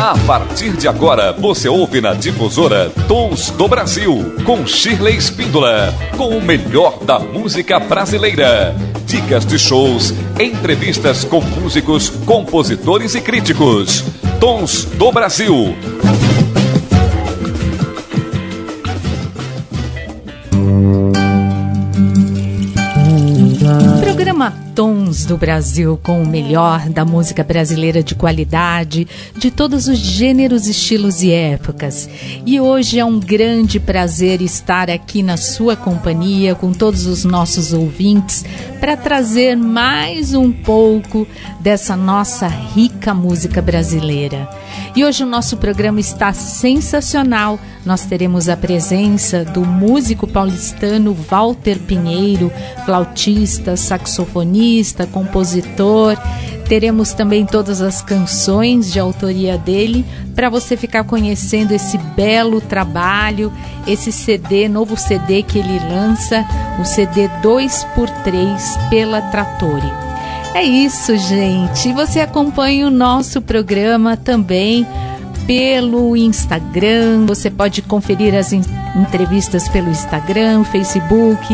A partir de agora, você ouve na difusora Tons do Brasil, com Shirley Espíndola, com o melhor da música brasileira. Dicas de shows, entrevistas com músicos, compositores e críticos. Tons do Brasil. Do Brasil com o melhor da música brasileira de qualidade, de todos os gêneros, estilos e épocas. E hoje é um grande prazer estar aqui na sua companhia com todos os nossos ouvintes para trazer mais um pouco dessa nossa rica música brasileira. E hoje o nosso programa está sensacional. Nós teremos a presença do músico paulistano Walter Pinheiro, flautista, saxofonista, compositor. Teremos também todas as canções de autoria dele para você ficar conhecendo esse belo trabalho, esse CD, novo CD que ele lança, o CD 2x3 pela Trattori. É isso, gente. Você acompanha o nosso programa também pelo Instagram. Você pode conferir as entrevistas pelo Instagram, Facebook,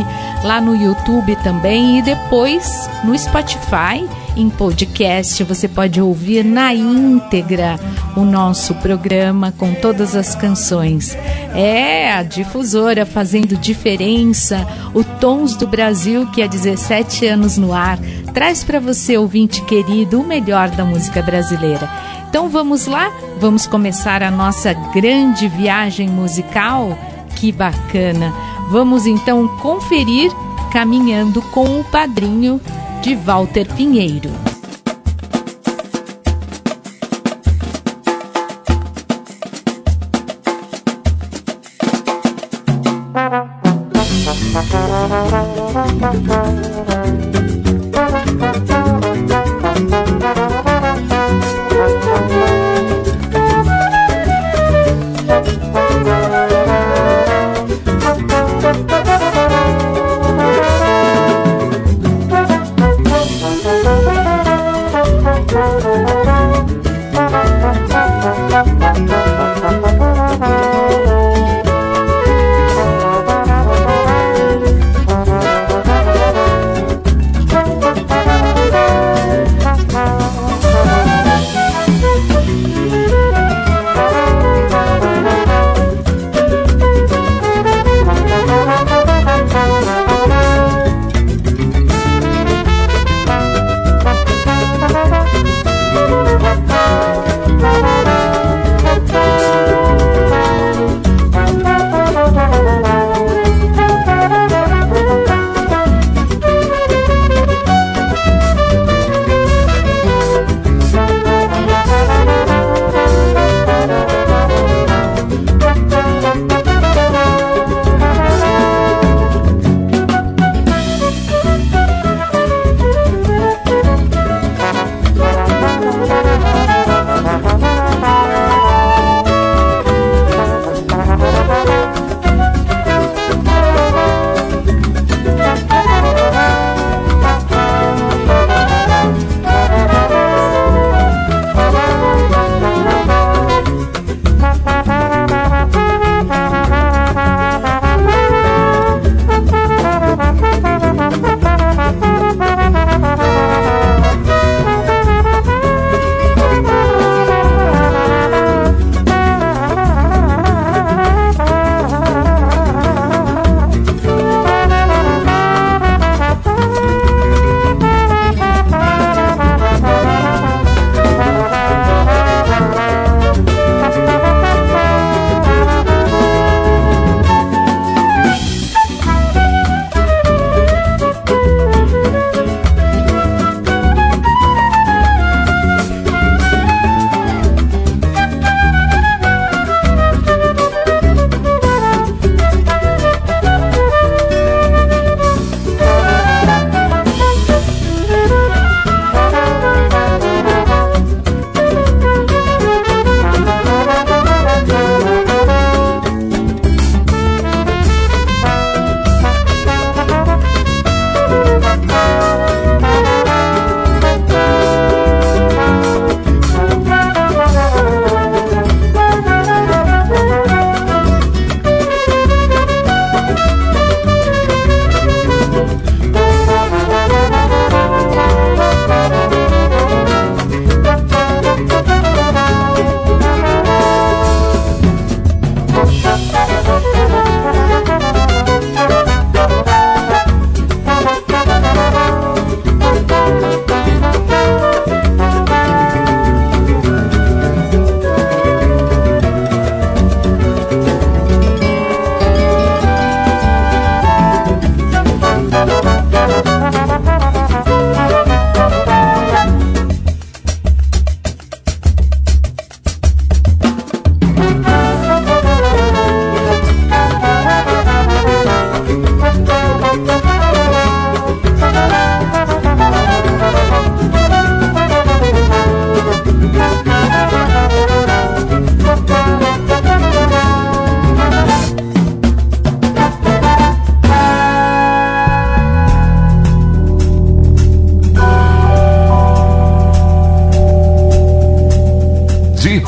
lá no YouTube também e depois no Spotify em podcast. Você pode ouvir na íntegra o nosso programa com todas as canções. É a difusora fazendo diferença. O Tons do Brasil, que há 17 anos no ar, traz para você, ouvinte querido, o melhor da música brasileira. Então vamos lá? Vamos começar a nossa grande viagem musical? Que bacana! Vamos então conferir caminhando com o padrinho de Walter Pinheiro.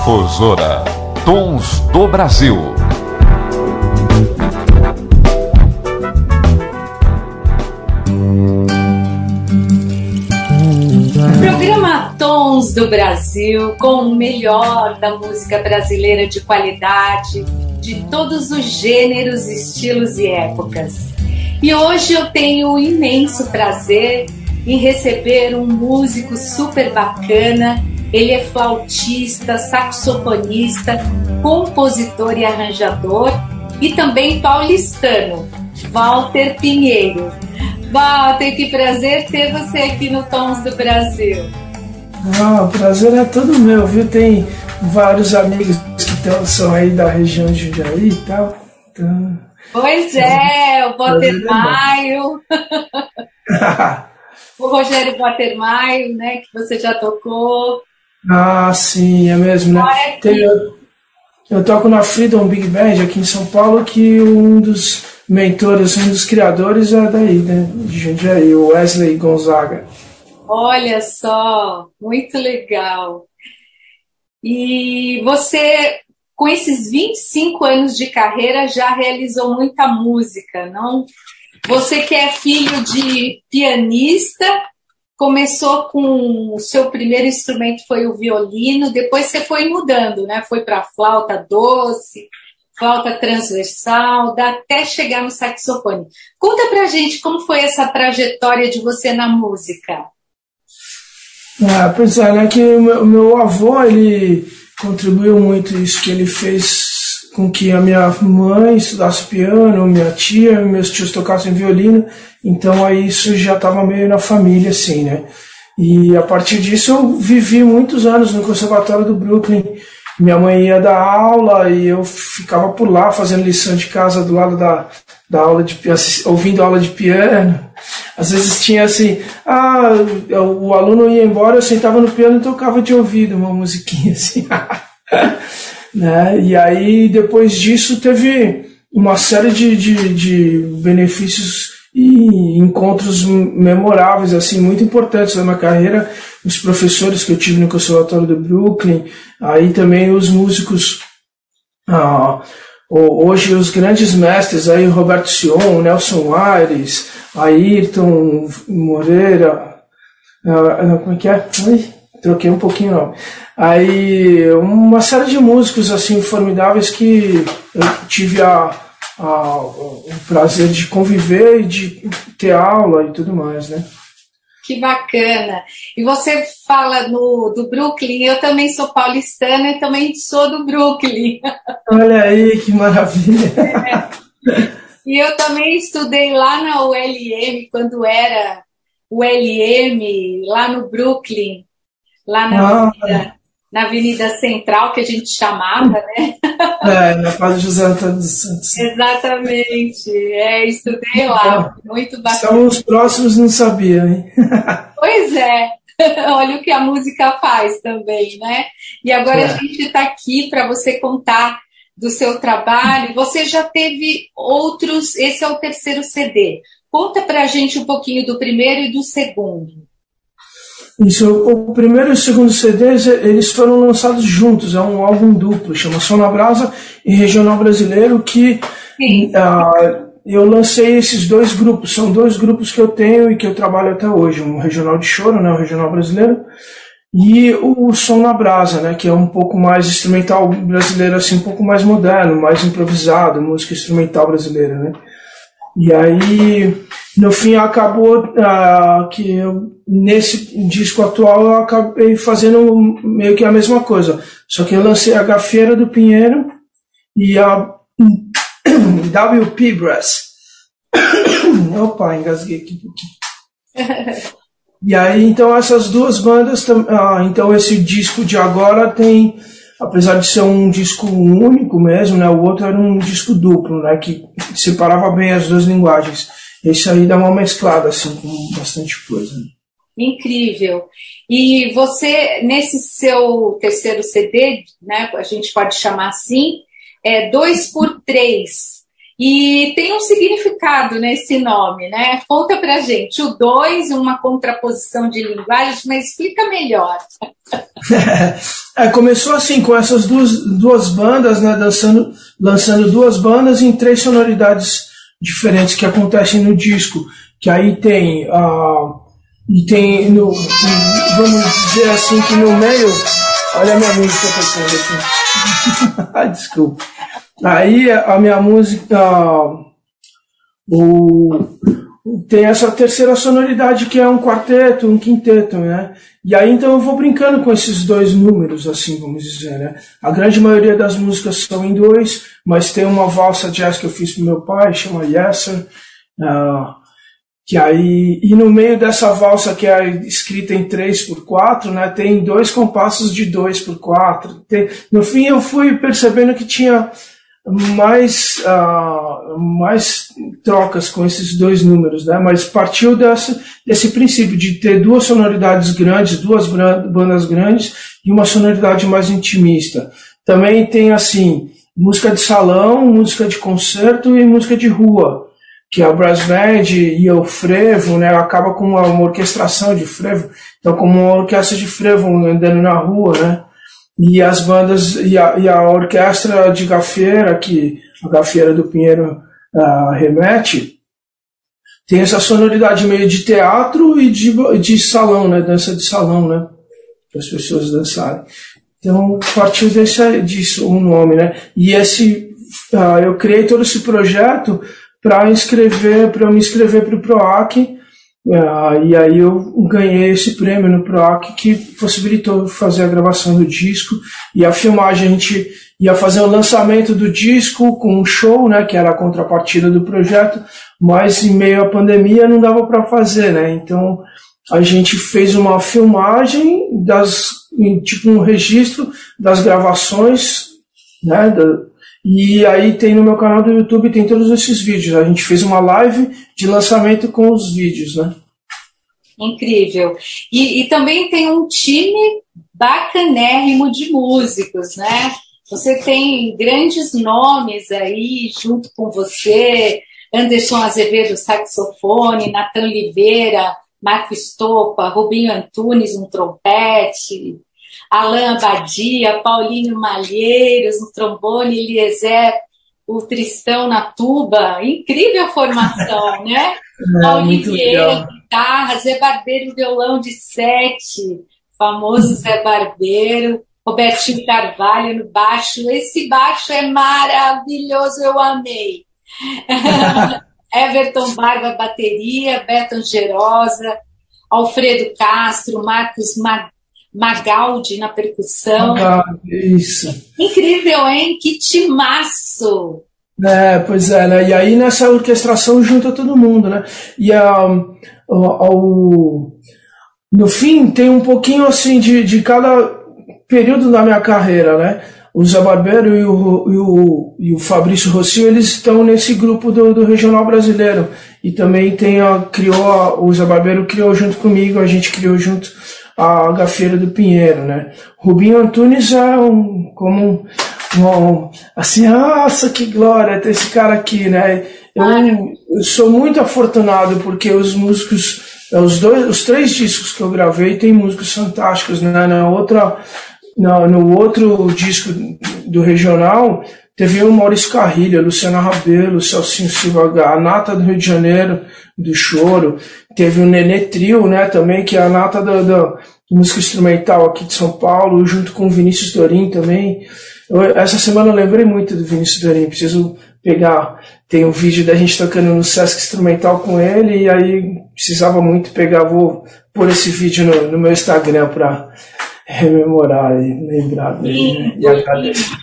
Difusora Tons do Brasil. Programa Tons do Brasil com o melhor da música brasileira de qualidade, de todos os gêneros, estilos e épocas. E hoje eu tenho o imenso prazer em receber um músico super bacana. Ele é flautista, saxofonista, compositor e arranjador e também paulistano, Walter Pinheiro. Walter, que prazer ter você aqui no Tons do Brasil. Ah, o prazer é todo meu, viu? Tem vários amigos que são aí da região de Jundiaí e tal. Então, pois é, o Walter Maio. o Rogério Watermaio, né, que você já tocou. Ah, sim, é mesmo, né? Tem, eu, eu toco na Freedom Big Band aqui em São Paulo, que um dos mentores, um dos criadores é daí, né, de Jundiaí, o Wesley Gonzaga. Olha só, muito legal. E você, com esses 25 anos de carreira, já realizou muita música, não? Você que é filho de pianista, começou com o seu primeiro instrumento foi o violino, depois você foi mudando, né? Foi para flauta doce, flauta transversal, até chegar no saxofone. Conta pra gente como foi essa trajetória de você na música. Ah, pois é, né? Que o meu, meu avô, ele contribuiu muito isso que ele fez com que a minha mãe estudasse piano, minha tia, meus tios tocassem violino, então aí isso já estava meio na família, assim, né? E a partir disso eu vivi muitos anos no Conservatório do Brooklyn. Minha mãe ia dar aula e eu ficava por lá fazendo lição de casa do lado da, da aula de ouvindo aula de piano. Às vezes tinha assim, ah, o aluno ia embora, eu sentava no piano e tocava de ouvido uma musiquinha assim. Né? E aí, depois disso, teve uma série de, de, de benefícios e encontros memoráveis, assim, muito importantes na minha carreira. Os professores que eu tive no Conservatório do Brooklyn, aí também os músicos, ah, hoje os grandes mestres, aí Roberto Sion, Nelson Aires, Ayrton Moreira, ah, como é que é? Ai, troquei um pouquinho não. Aí uma série de músicos assim formidáveis que eu tive a, a, o prazer de conviver e de ter aula e tudo mais, né? Que bacana! E você fala no, do Brooklyn, eu também sou paulistana e também sou do Brooklyn. Olha aí, que maravilha! É. E eu também estudei lá na ULM, quando era ULM, lá no Brooklyn, lá na ah na Avenida Central, que a gente chamava, né? É, na Padre José Antônio dos Santos. Exatamente. É, estudei lá. Então, muito bacana. Estamos próximos, não sabia, hein? Pois é. Olha o que a música faz também, né? E agora é. a gente está aqui para você contar do seu trabalho. Você já teve outros, esse é o terceiro CD. Conta para a gente um pouquinho do primeiro e do segundo. Isso, o primeiro e o segundo CDs, eles foram lançados juntos, é um álbum duplo, chama Som na Brasa e Regional Brasileiro, que uh, eu lancei esses dois grupos, são dois grupos que eu tenho e que eu trabalho até hoje, um Regional de Choro, né, o Regional Brasileiro, e o Som na Brasa, né, que é um pouco mais instrumental brasileiro, assim, um pouco mais moderno, mais improvisado, música instrumental brasileira, né. E aí, no fim, acabou uh, que eu, nesse disco atual eu acabei fazendo meio que a mesma coisa. Só que eu lancei a Gafieira do Pinheiro e a WP Brass. Opa, engasguei aqui um pouquinho. E aí, então, essas duas bandas, uh, então esse disco de agora tem apesar de ser um disco único mesmo, né, o outro era um disco duplo, né, que separava bem as duas linguagens. Esse aí dá uma mesclada, assim, com bastante coisa. Incrível. E você, nesse seu terceiro CD, né, a gente pode chamar assim, é dois por três. E tem um significado nesse nome, né? Conta pra gente. O dois, uma contraposição de linguagens, mas explica melhor. é, começou assim, com essas duas, duas bandas, né? Dançando, lançando duas bandas em três sonoridades diferentes que acontecem no disco. Que aí tem. Uh, e tem. No, vamos dizer assim, que no meio. Olha a minha música tocando aqui. Desculpa. Aí a minha música o, tem essa terceira sonoridade que é um quarteto, um quinteto, né? E aí então eu vou brincando com esses dois números, assim, vamos dizer, né? A grande maioria das músicas são em dois, mas tem uma valsa jazz que eu fiz pro meu pai, chama Yesser, uh, que aí, e no meio dessa valsa que é escrita em 3 por 4 né, tem dois compassos de 2 por 4 tem, No fim eu fui percebendo que tinha mais, uh, mais trocas com esses dois números, né? mas partiu dessa, desse princípio de ter duas sonoridades grandes, duas bandas grandes e uma sonoridade mais intimista. Também tem assim música de salão, música de concerto e música de rua, que é a brass band e o frevo, né? Acaba com uma orquestração de frevo, então como uma orquestra de frevo andando na rua, né? E as bandas e a, e a orquestra de gafieira que a gafieira do Pinheiro uh, remete tem essa sonoridade meio de teatro e de, de salão, né, dança de salão, né, para as pessoas dançarem. Então partiu desse, disso o nome, né? E esse uh, eu criei todo esse projeto para inscrever, para me inscrever para o Proac Uh, e aí eu ganhei esse prêmio no PROAC que possibilitou fazer a gravação do disco e a filmagem a gente ia fazer o lançamento do disco com um show, né, que era a contrapartida do projeto, mas em meio à pandemia não dava para fazer, né? Então a gente fez uma filmagem das tipo um registro das gravações, né, e aí tem no meu canal do YouTube tem todos esses vídeos. A gente fez uma live de lançamento com os vídeos, né? Incrível. E, e também tem um time bacanérrimo de músicos, né? Você tem grandes nomes aí junto com você, Anderson Azevedo, saxofone, Natan Oliveira, Marco Estopa, Rubinho Antunes, um trompete, Alain Abadia, Paulinho Malheiros no trombone, Eliezer, o Tristão na tuba. Incrível formação, né? Paulinho Vieira, guitarra, Zé Barbeiro, violão de sete, famoso Zé Barbeiro. Robertinho Carvalho no baixo. Esse baixo é maravilhoso, eu amei. Everton Barba, bateria, Beto Angerosa, Alfredo Castro, Marcos Mag Magaldi na percussão. Magaldi, isso. Incrível, hein? Que timaço! É, pois é, né? E aí nessa orquestração junta todo mundo, né? E ao, no fim tem um pouquinho assim de, de cada período da minha carreira, né? O Zé Barbeiro e o, e o, e o Fabrício Rossio, eles estão nesse grupo do, do Regional Brasileiro. E também tem a, criou, a, o Zé Barbeiro criou junto comigo, a gente criou junto a Gafeira do Pinheiro, né? Rubinho Antunes é um, como um, um, assim, nossa, que glória ter esse cara aqui, né? Eu, eu, sou muito afortunado porque os músicos, os dois, os três discos que eu gravei tem músicos fantásticos, né? Na outra, no, no outro disco do regional teve o Maurício Carrilho, Luciana Rabelo, Celcinho Silva, a Nata do Rio de Janeiro, do Choro, teve o Nenê Trio, né, também, que é a nata da, da música instrumental aqui de São Paulo, junto com o Vinícius Dorim também. Eu, essa semana eu lembrei muito do Vinícius Dorim, preciso pegar, tem um vídeo da gente tocando no Sesc Instrumental com ele, e aí precisava muito pegar, vou pôr esse vídeo no, no meu Instagram para rememorar e lembrar dele, né, e agradecer.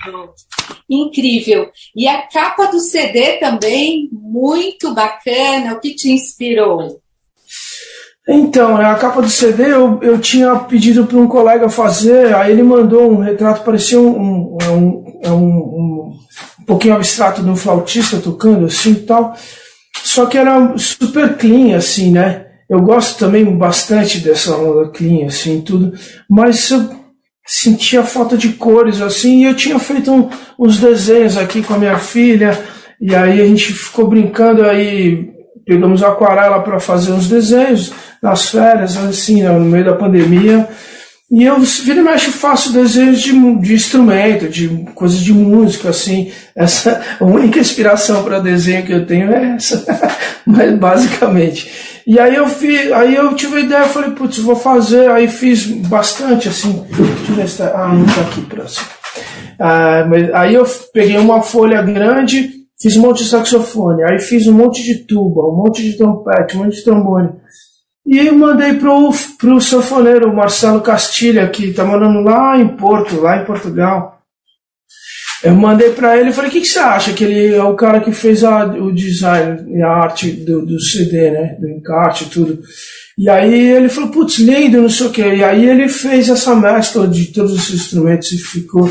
Incrível. E a capa do CD também, muito bacana. O que te inspirou? Então, a capa do CD eu, eu tinha pedido para um colega fazer, aí ele mandou um retrato, parecia um, um, é um, um, um, um pouquinho abstrato de um flautista tocando assim e tal. Só que era super clean, assim, né? Eu gosto também bastante dessa onda clean, assim, tudo. Mas eu sentia falta de cores, assim, e eu tinha feito um, uns desenhos aqui com a minha filha, E aí a gente ficou brincando, aí pegamos aquarela para fazer uns desenhos nas férias, assim, no meio da pandemia. E eu, vira e mexe, faço desenhos de, de instrumento, de coisas de música, assim. Essa, a única inspiração para desenho que eu tenho é essa, mas basicamente. E aí eu fiz, aí eu tive a ideia, falei, putz, vou fazer, aí fiz bastante, assim. Tá, ah, não tá aqui próximo. Ah, aí eu peguei uma folha grande, fiz um monte de saxofone, aí fiz um monte de tuba, um monte de trompete, um monte de trombone. E mandei pro, pro sanfoneiro Marcelo Castilha, que tá morando lá em Porto, lá em Portugal. Eu mandei para ele e falei, o que, que, você acha? Que ele é o cara que fez a, o design e a arte do, do CD, né? Do encarte e tudo. E aí ele falou, putz, lindo, não sei o quê. E aí ele fez essa mescla de todos os instrumentos e ficou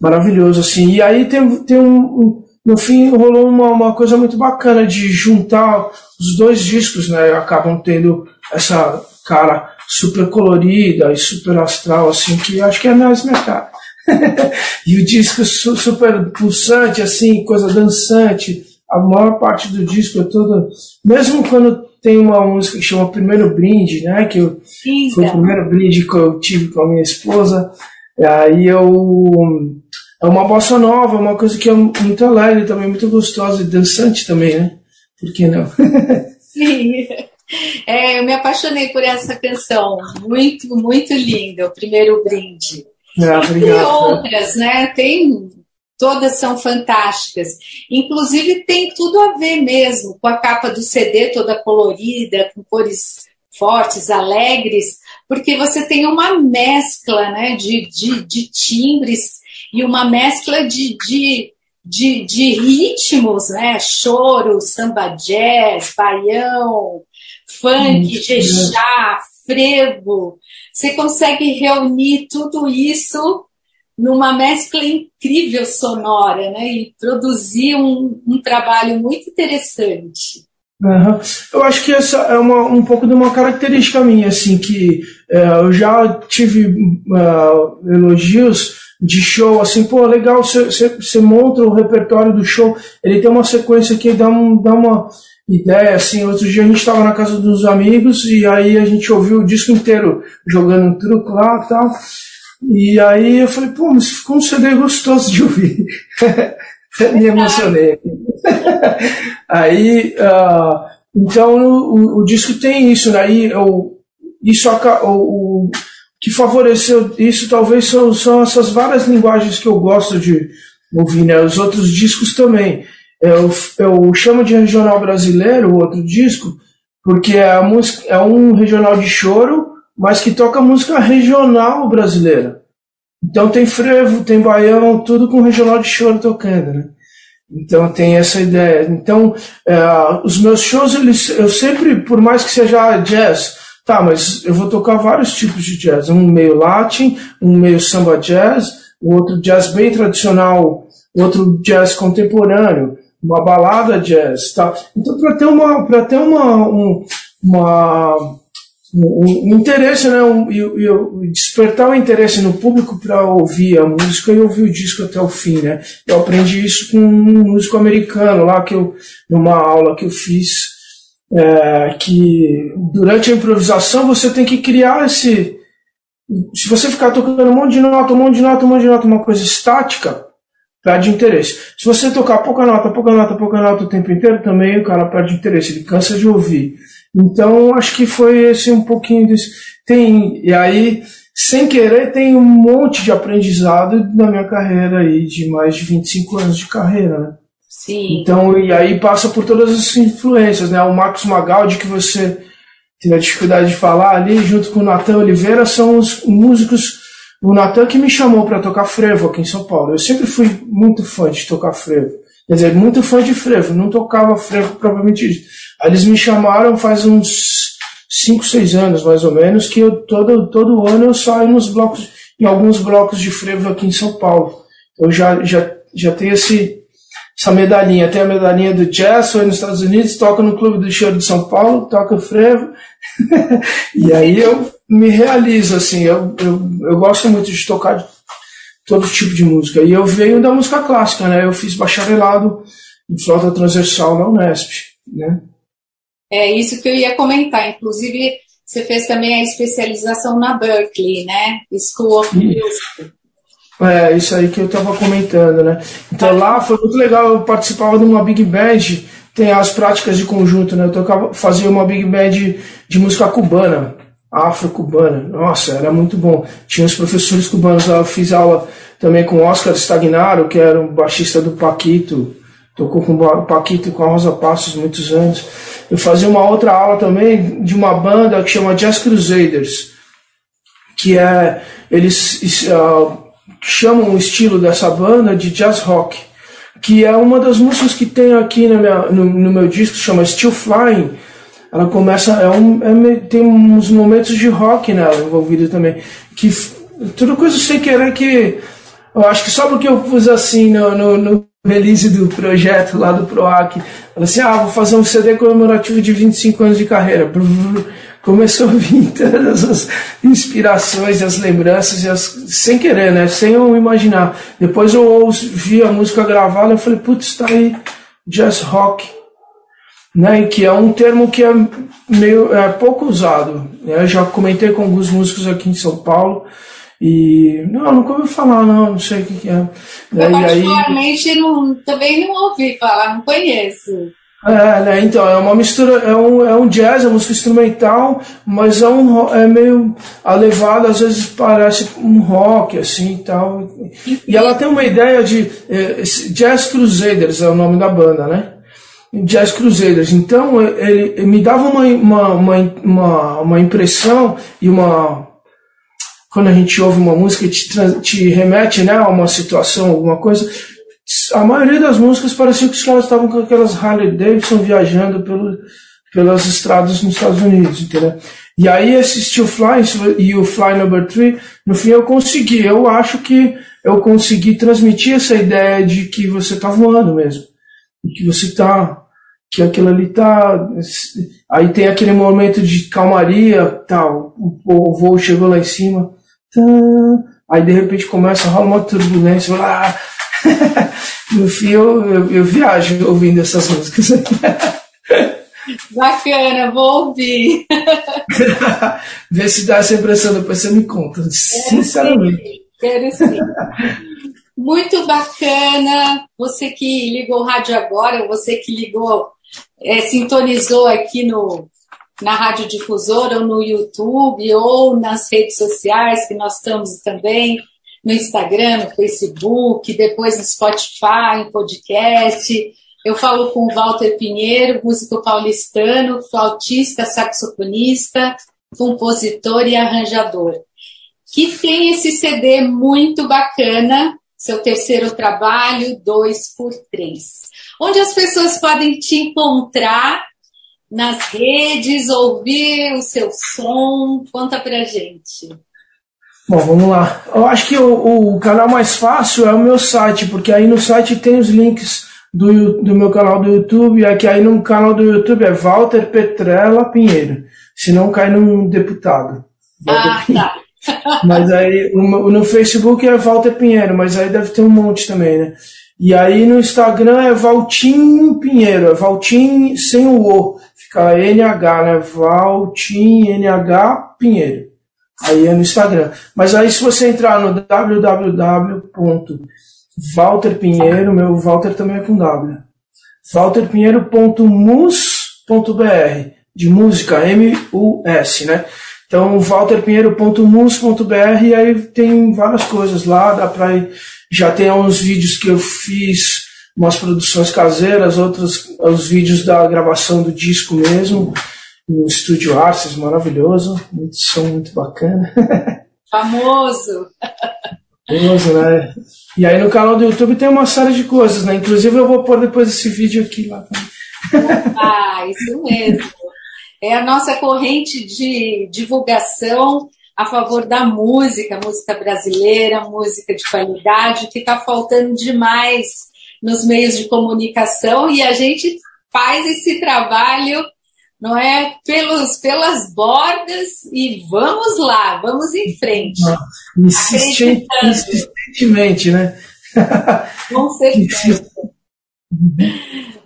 maravilhoso, assim. E aí tem, tem um, no fim rolou uma, uma coisa muito bacana de juntar os dois discos, né? Acabam tendo essa cara super colorida e super astral, assim, que acho que é mais minha cara. e o disco super pulsante, assim, coisa dançante. A maior parte do disco é toda. Mesmo quando tem uma música que chama Primeiro Brinde, né? Que eu, foi o primeiro brinde que eu tive com a minha esposa. Aí eu. É uma bossa nova, uma coisa que é muito alegre também, muito gostosa e dançante também, né? Por que não? Sim. É, eu me apaixonei por essa canção. Muito, muito linda, o primeiro brinde. Obrigado. E outras, né? Tem. Todas são fantásticas. Inclusive, tem tudo a ver mesmo com a capa do CD toda colorida, com cores fortes, alegres, porque você tem uma mescla né, de, de, de timbres e uma mescla de, de, de, de ritmos, né? Choro, samba jazz, baião, funk, jexá, frevo. Você consegue reunir tudo isso numa mescla incrível sonora, né? E produzir um, um trabalho muito interessante. Uhum. Eu acho que essa é uma, um pouco de uma característica minha, assim, que é, eu já tive uh, elogios de show, assim, pô, legal, você monta o repertório do show, ele tem uma sequência que dá, um, dá uma ideia, assim, outro dia a gente estava na casa dos amigos e aí a gente ouviu o disco inteiro jogando um truco lá e tal, e aí eu falei, pô, mas ficou um CD gostoso de ouvir. Me emocionei. aí, uh, então o, o, disco tem isso, né? E, o, isso, o, o que favoreceu isso talvez são, são essas várias linguagens que eu gosto de ouvir, né? Os outros discos também. Eu, eu chamo de regional brasileiro, o outro disco, porque é, a música, é um regional de choro, mas que toca música regional brasileira. Então tem frevo, tem baião, tudo com regional de choro tocando, né? Então tem essa ideia. Então é, os meus shows, eles, eu sempre, por mais que seja jazz, Tá, mas eu vou tocar vários tipos de jazz. Um meio latin, um meio samba jazz, o outro jazz bem tradicional, outro jazz contemporâneo, uma balada jazz, tá? Então para ter uma para ter uma um, uma um, um interesse, né, um, e, despertar o interesse no público para ouvir a música e ouvir o disco até o fim, né? Eu aprendi isso com um músico americano lá que eu numa aula que eu fiz é, que durante a improvisação você tem que criar esse. Se você ficar tocando um monte de nota, um monte de nota, um monte de nota, uma coisa estática, perde interesse. Se você tocar pouca nota, pouca nota, pouca nota o tempo inteiro, também o cara perde interesse, ele cansa de ouvir. Então, acho que foi esse um pouquinho desse. Tem, e aí, sem querer, tem um monte de aprendizado na minha carreira aí, de mais de 25 anos de carreira, né? Sim. Então, e aí passa por todas as influências, né? O Marcos Magaldi, que você teve a dificuldade de falar ali, junto com o Natan Oliveira, são os músicos. O Natan que me chamou para tocar frevo aqui em São Paulo. Eu sempre fui muito fã de tocar frevo. Quer dizer, muito fã de frevo, não tocava frevo propriamente dito. Aí eles me chamaram faz uns 5, 6 anos, mais ou menos, que eu todo, todo ano eu saio nos blocos, em alguns blocos de frevo aqui em São Paulo. Eu já, já, já tenho esse, essa medalhinha. Tem a medalhinha do jazz, foi nos Estados Unidos, toca no Clube do Choro de São Paulo, toca frevo. e aí eu me realizo, assim, eu, eu, eu gosto muito de tocar todo tipo de música. E eu venho da música clássica, né? Eu fiz bacharelado em flauta transversal na Unesp, né? É isso que eu ia comentar. Inclusive, você fez também a especialização na Berkeley, né? School of Music. É, isso aí que eu estava comentando, né? Então lá foi muito legal, eu participava de uma big band, tem as práticas de conjunto, né? Eu tocava, fazia uma big band de música cubana, afro-cubana. Nossa, era muito bom. Tinha os professores cubanos, eu fiz aula também com Oscar Stagnaro, que era o baixista do Paquito, tocou com o Paquito e com a Rosa Passos muitos anos. Eu fazia uma outra aula também de uma banda que chama Jazz Crusaders, que é eles uh, chamam o estilo dessa banda de jazz rock, que é uma das músicas que tem aqui minha, no, no, meu disco, chama Still Flying. Ela começa, é um, é, tem uns momentos de rock nela envolvido também, que tudo coisa sem querer que eu acho que só porque eu pus assim no, no, no release do projeto lá do PROAC, falei assim, ah, vou fazer um CD comemorativo de 25 anos de carreira começou a vir todas as inspirações, as lembranças, e as, sem querer, né? Sem eu imaginar. Depois eu ouvi a música gravada e falei, putz, tá aí jazz rock, né? Que é um termo que é meio é pouco usado. Né? Eu já comentei com alguns músicos aqui em São Paulo. E não, nunca ouvi falar, não, não sei o que, é. Eu, particularmente, aí... não, também não ouvi falar, não conheço. É, né? Então, é uma mistura, é um, é um jazz, é música instrumental, mas é, um, é meio a levada, às vezes parece um rock, assim, tal. E ela tem uma ideia de é, Jazz Crusaders, é o nome da banda, né? Jazz Crusaders. Então, ele, ele me dava uma, uma, uma, uma, impressão e uma quando a gente ouve uma música te, te remete né, a uma situação, alguma coisa, a maioria das músicas parecia que os caras estavam com aquelas Harley Davidson viajando pelo, pelas estradas nos Estados Unidos, entendeu? E aí esse Still Fly e o Fly Number 3, no fim eu consegui, eu acho que eu consegui transmitir essa ideia de que você está voando mesmo, que você está, que aquilo ali está, aí tem aquele momento de calmaria, tal, o voo chegou lá em cima, tá, aí de repente começa a rolar uma turbulência, lá, no fim eu, eu, eu, viajo ouvindo essas músicas. Bacana, vou ouvir. Vê se dá essa impressão, depois você me conta, sinceramente. Quero sim. Quero sim. Muito bacana. Você que ligou o rádio agora, você que ligou, é, sintonizou aqui no, na Rádio Difusora, ou no YouTube, ou nas redes sociais, que nós estamos também no Instagram, no Facebook, depois no Spotify, em podcast. Eu falo com o Walter Pinheiro, músico paulistano, flautista, saxofonista, compositor e arranjador, que tem esse CD muito bacana, seu terceiro trabalho, 2x3, onde as pessoas podem te encontrar nas redes, ouvir o seu som. Conta pra gente. Bom, vamos lá. Eu acho que o, o, canal mais fácil é o meu site, porque aí no site tem os links do, do meu canal do YouTube, e aqui aí no canal do YouTube é Walter Petrella Pinheiro. Se não cai num deputado. Walter ah, Pinheiro. tá. Mas aí no Facebook é Walter Pinheiro, mas aí deve ter um monte também, né? E aí no Instagram é Valtim Pinheiro, é Valtim sem o O, fica NH, né? Valtim NH Pinheiro. Aí é no Instagram. Mas aí se você entrar no www.walterpinheiro, meu Walter também é com W. walterpinheiro.mus.br de música, M-U-S, né? Então, walterpinheiro.mus.br aí tem várias coisas lá, dá pra ir, já tem uns vídeos que eu fiz, umas produções caseiras, outros os vídeos da gravação do disco mesmo no Estúdio Arces, maravilhoso, muito som muito bacana. Famoso! Famoso, né? E aí no canal do YouTube tem uma série de coisas, né? Inclusive eu vou pôr depois esse vídeo aqui lá. Ah, isso mesmo. É a nossa corrente de divulgação a favor da música, música brasileira, música de qualidade, que está faltando demais nos meios de comunicação e a gente faz esse trabalho não é? Pelos, pelas bordas e vamos lá, vamos em frente. Insistente, insistentemente, né? Com certeza.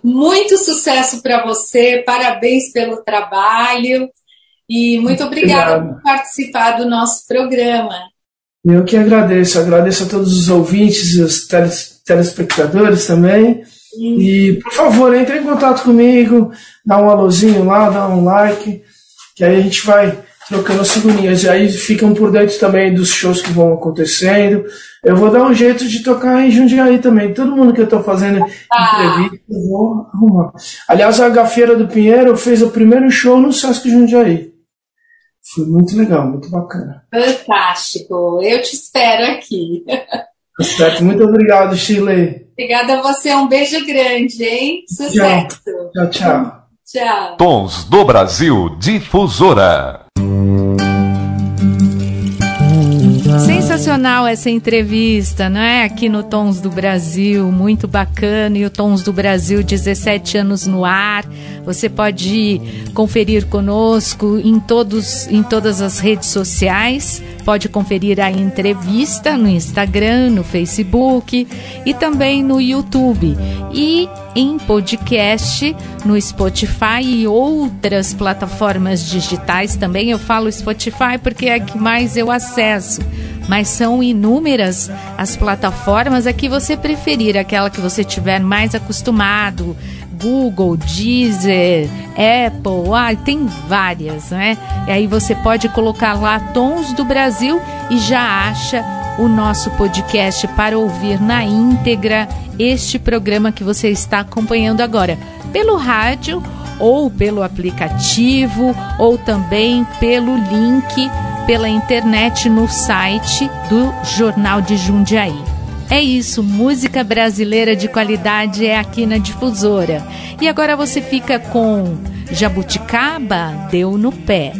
Muito sucesso para você, parabéns pelo trabalho e muito obrigada Obrigado. por participar do nosso programa. Eu que agradeço, agradeço a todos os ouvintes e os telespectadores também. E, por favor, entre em contato comigo, dá um alôzinho lá, dá um like, que aí a gente vai trocando as figurinhas. E aí ficam por dentro também dos shows que vão acontecendo. Eu vou dar um jeito de tocar em Jundiaí também. Todo mundo que eu estou fazendo ah. entrevista, eu vou arrumar. Aliás, a Gafeira do Pinheiro fez o primeiro show no Sesc Jundiaí. Foi muito legal, muito bacana. Fantástico. Eu te espero aqui. Certo. Muito obrigado, Chile. Obrigada a você. Um beijo grande, hein? Sucesso. Tchau, tchau. Tchau. Tons do Brasil Difusora. Sensacional essa entrevista, não é? Aqui no Tons do Brasil, muito bacana. E o Tons do Brasil, 17 anos no ar. Você pode conferir conosco em, todos, em todas as redes sociais. Pode conferir a entrevista no Instagram, no Facebook e também no YouTube. E em podcast no Spotify e outras plataformas digitais também. Eu falo Spotify porque é que mais eu acesso mas são inúmeras as plataformas a que você preferir, aquela que você tiver mais acostumado. Google, Deezer, Apple, ah, tem várias, né? E aí você pode colocar lá Tons do Brasil e já acha o nosso podcast para ouvir na íntegra este programa que você está acompanhando agora pelo rádio ou pelo aplicativo ou também pelo link pela internet no site do Jornal de Jundiaí. É isso, música brasileira de qualidade é aqui na Difusora. E agora você fica com Jabuticaba Deu no Pé.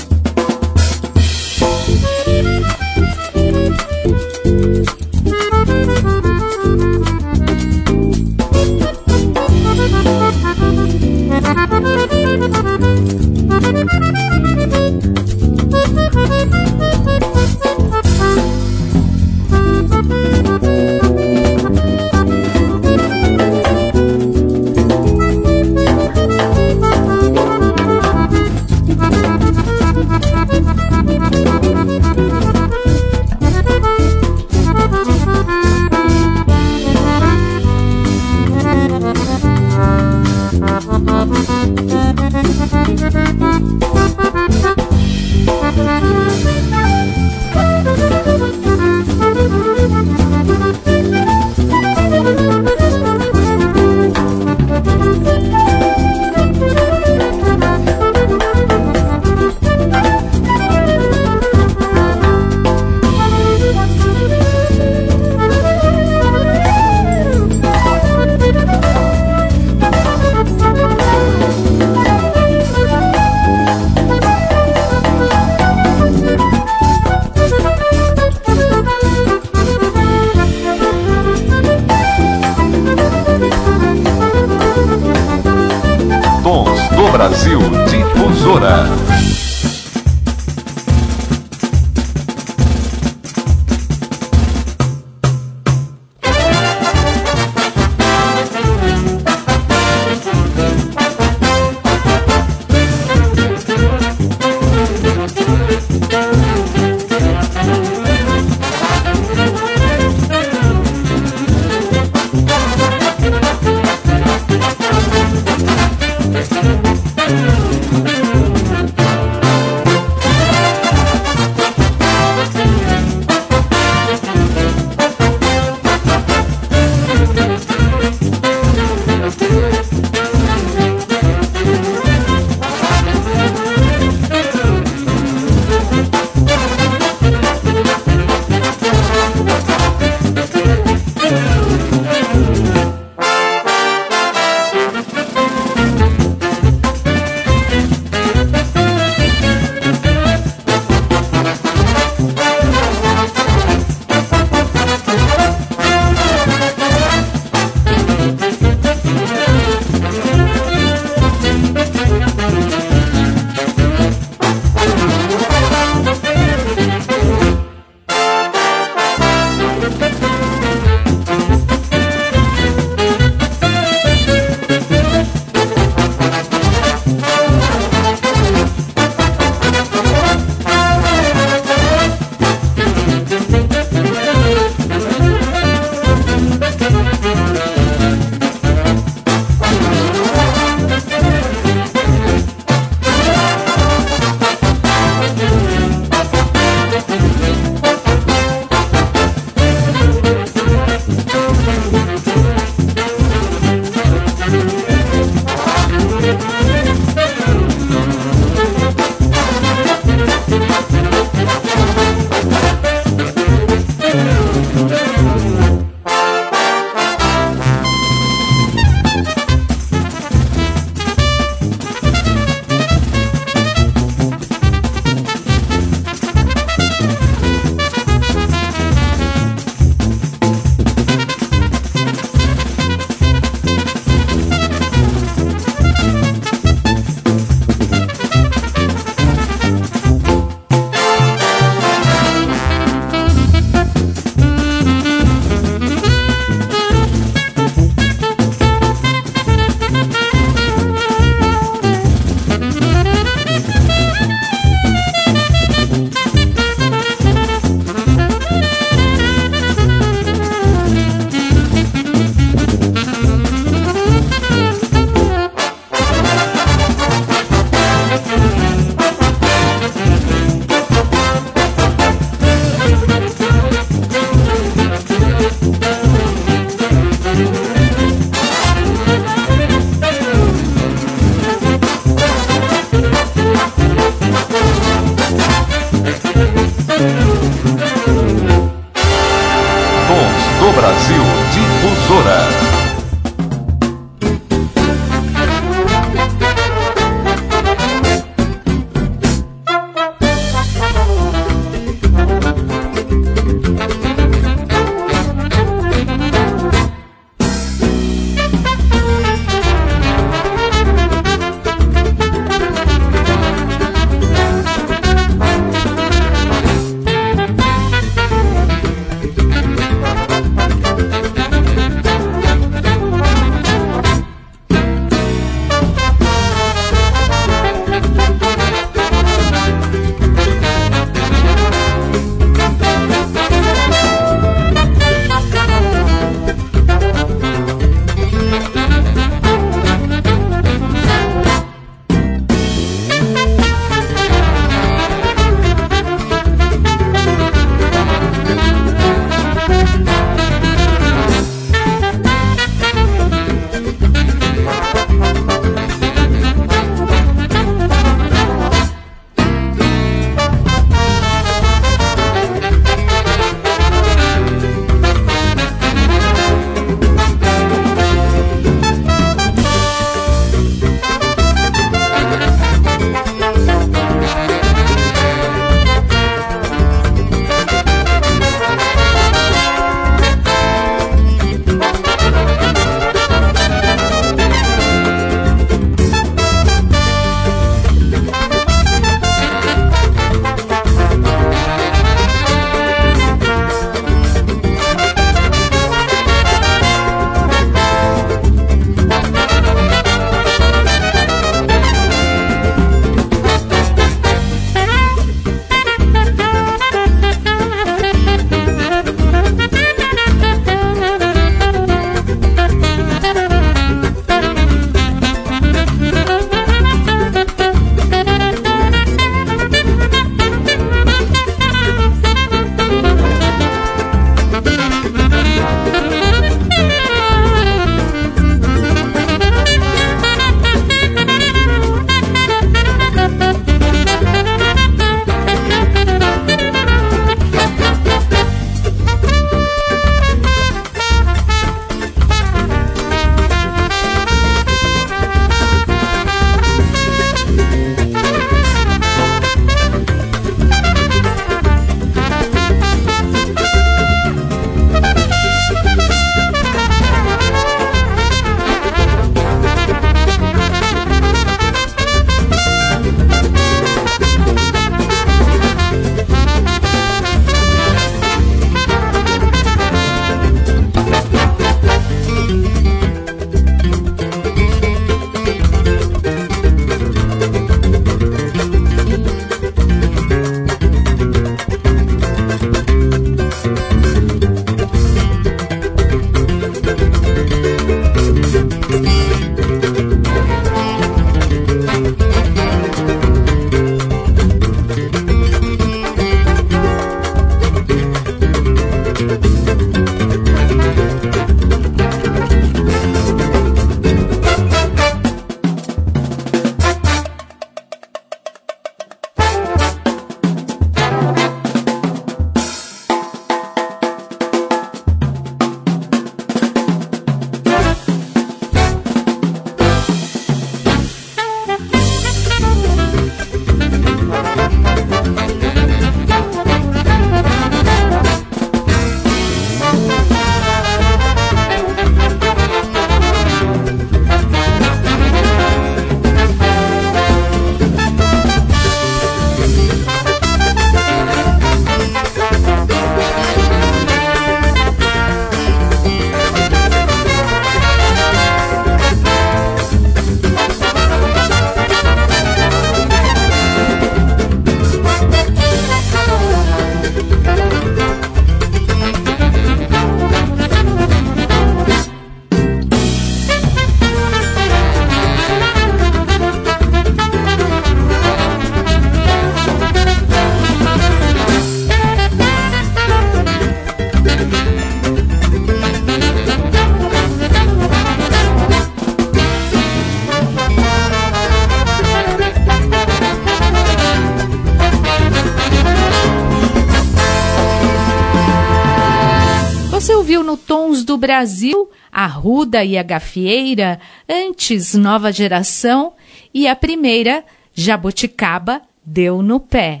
Do Brasil a Ruda e a Gafieira, antes Nova Geração e a primeira, Jabuticaba, Deu no Pé.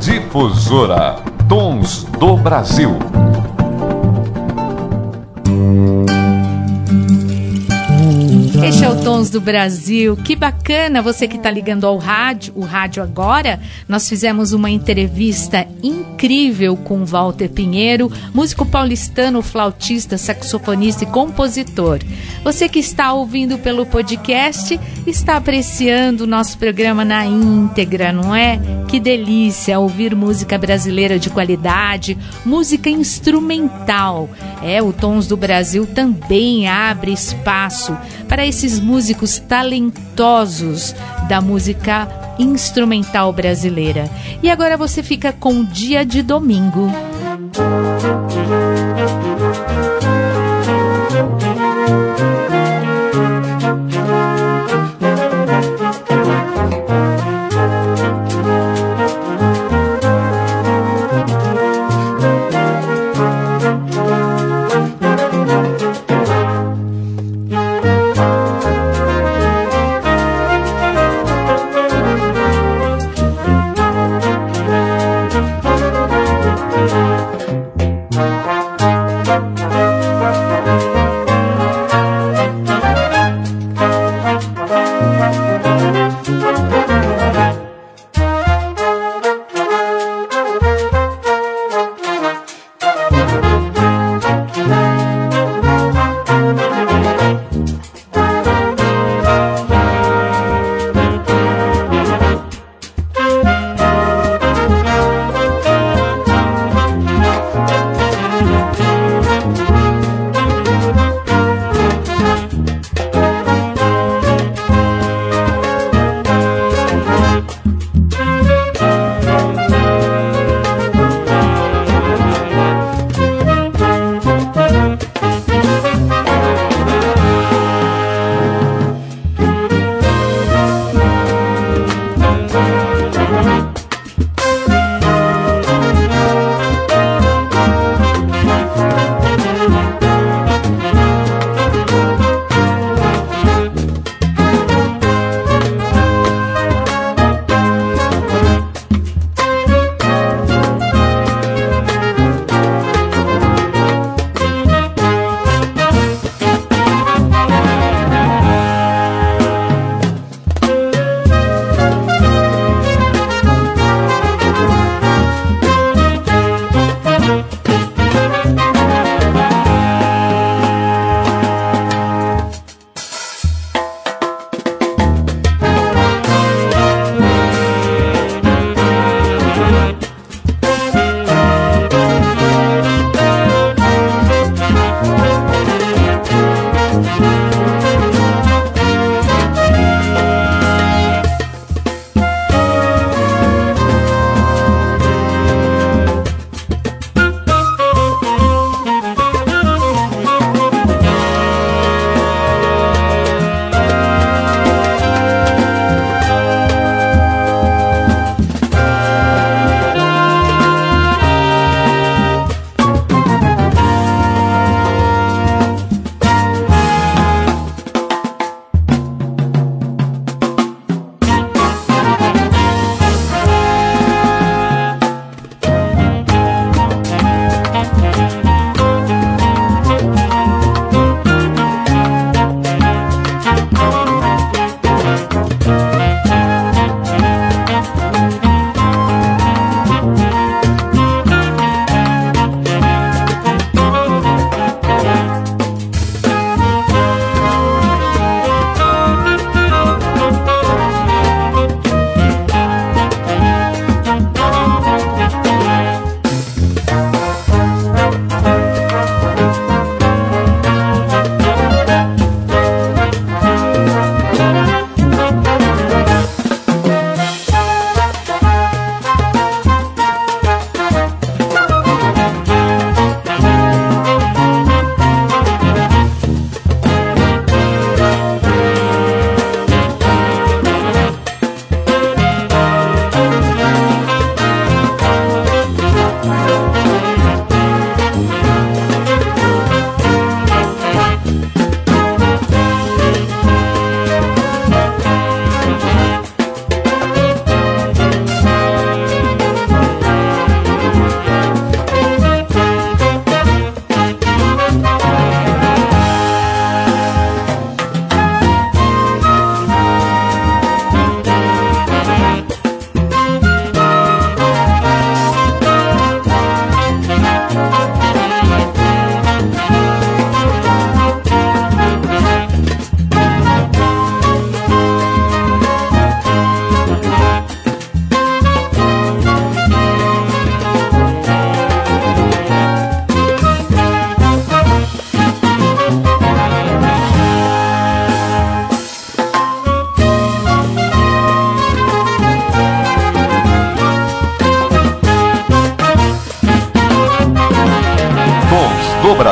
Difusora Tons do Brasil. Este é o Tons do Brasil. Que bacana você que está ligando ao rádio, o rádio agora. Nós fizemos uma entrevista incrível com Walter Pinheiro, músico paulistano, flautista, saxofonista e compositor. Você que está ouvindo pelo podcast está apreciando o nosso programa na íntegra, não é? Que delícia ouvir música brasileira de qualidade, música instrumental. É, o Tons do Brasil também abre espaço para esses músicos talentosos da música instrumental brasileira. E agora você fica com o dia de domingo.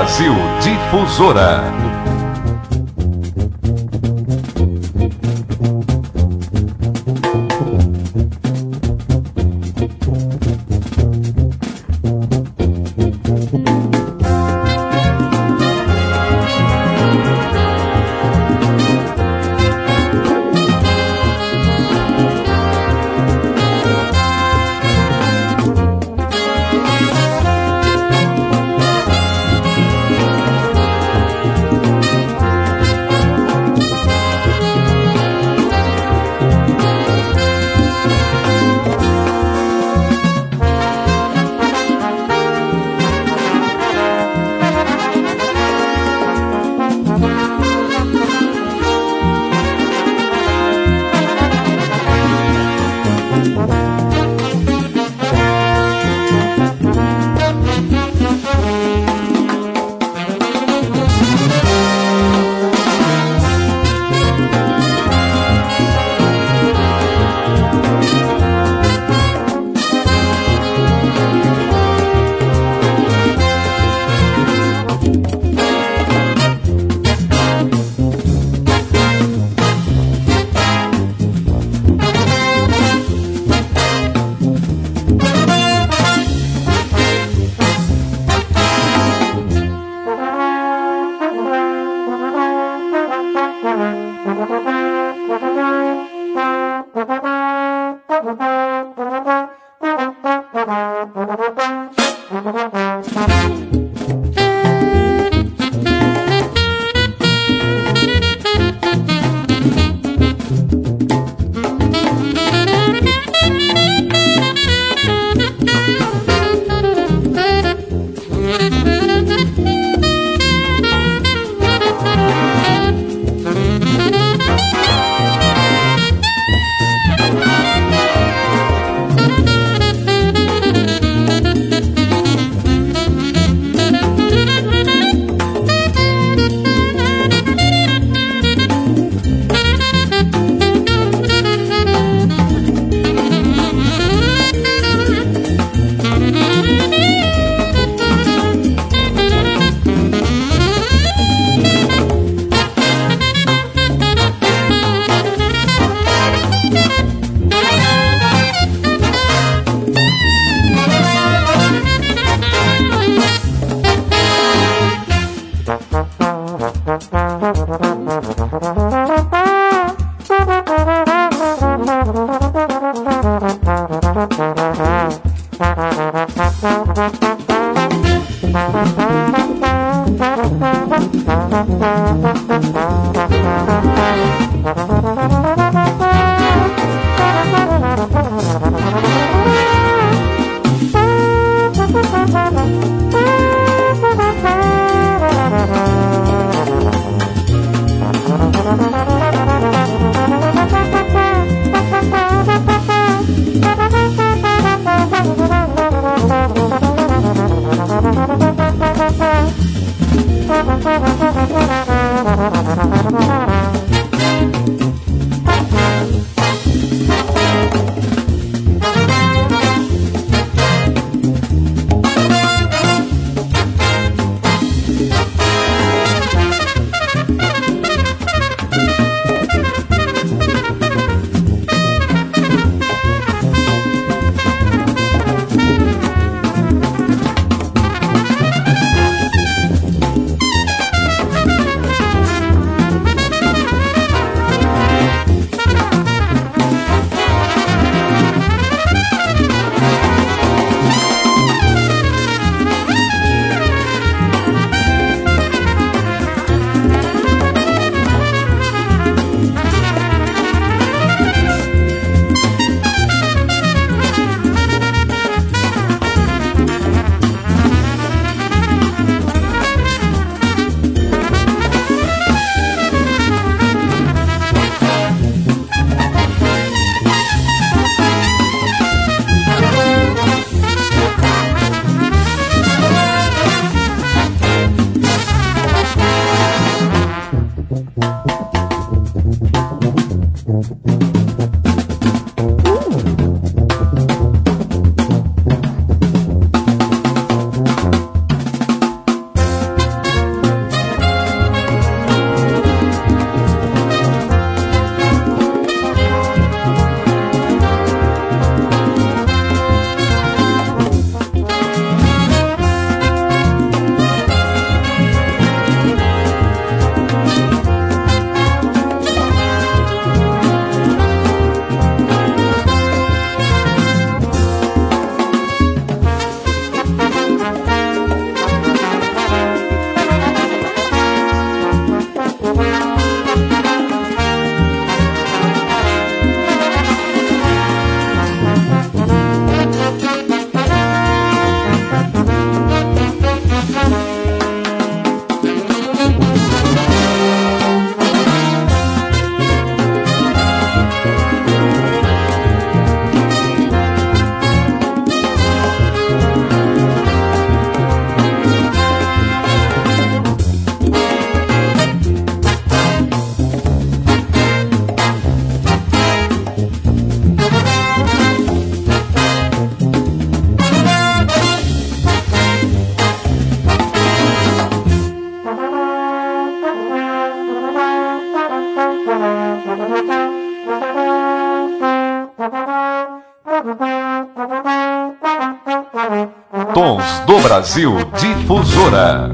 Brasil Difusora. Thank you. Brasil Difusora.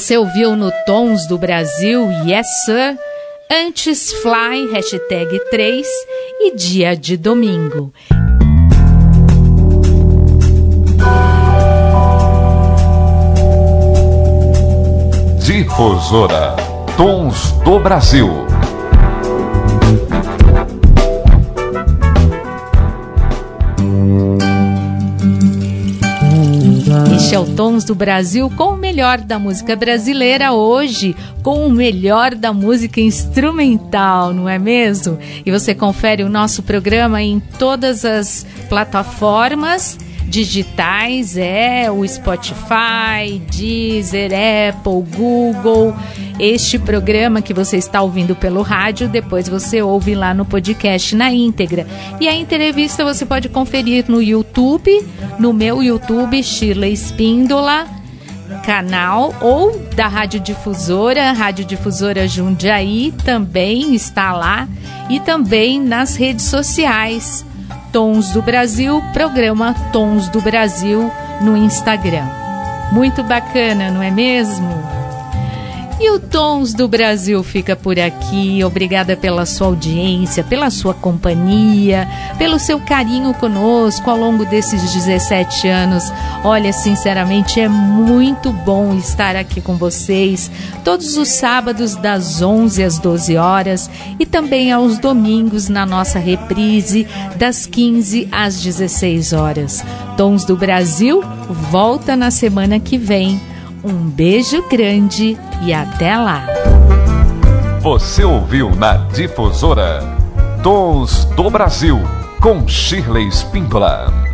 Você ouviu no Tons do Brasil Yes Sir, antes Fly, hashtag 3 e Dia de Domingo. Difusora Tons do Brasil. Este o Tons do Brasil com o melhor da música brasileira hoje, com o melhor da música instrumental, não é mesmo? E você confere o nosso programa em todas as plataformas digitais, é o Spotify, Deezer, Apple, Google. Este programa que você está ouvindo pelo rádio, depois você ouve lá no podcast na íntegra. E a entrevista você pode conferir no YouTube, no meu YouTube, Shirley Espíndola canal ou da Rádio Difusora, Rádio Difusora Jundiaí também está lá e também nas redes sociais. Tons do Brasil, programa Tons do Brasil no Instagram. Muito bacana, não é mesmo? E o Tons do Brasil fica por aqui. Obrigada pela sua audiência, pela sua companhia, pelo seu carinho conosco ao longo desses 17 anos. Olha, sinceramente, é muito bom estar aqui com vocês todos os sábados das 11 às 12 horas e também aos domingos na nossa reprise das 15 às 16 horas. Tons do Brasil volta na semana que vem. Um beijo grande e até lá. Você ouviu na Difusora Tons do Brasil com Shirley Spindola.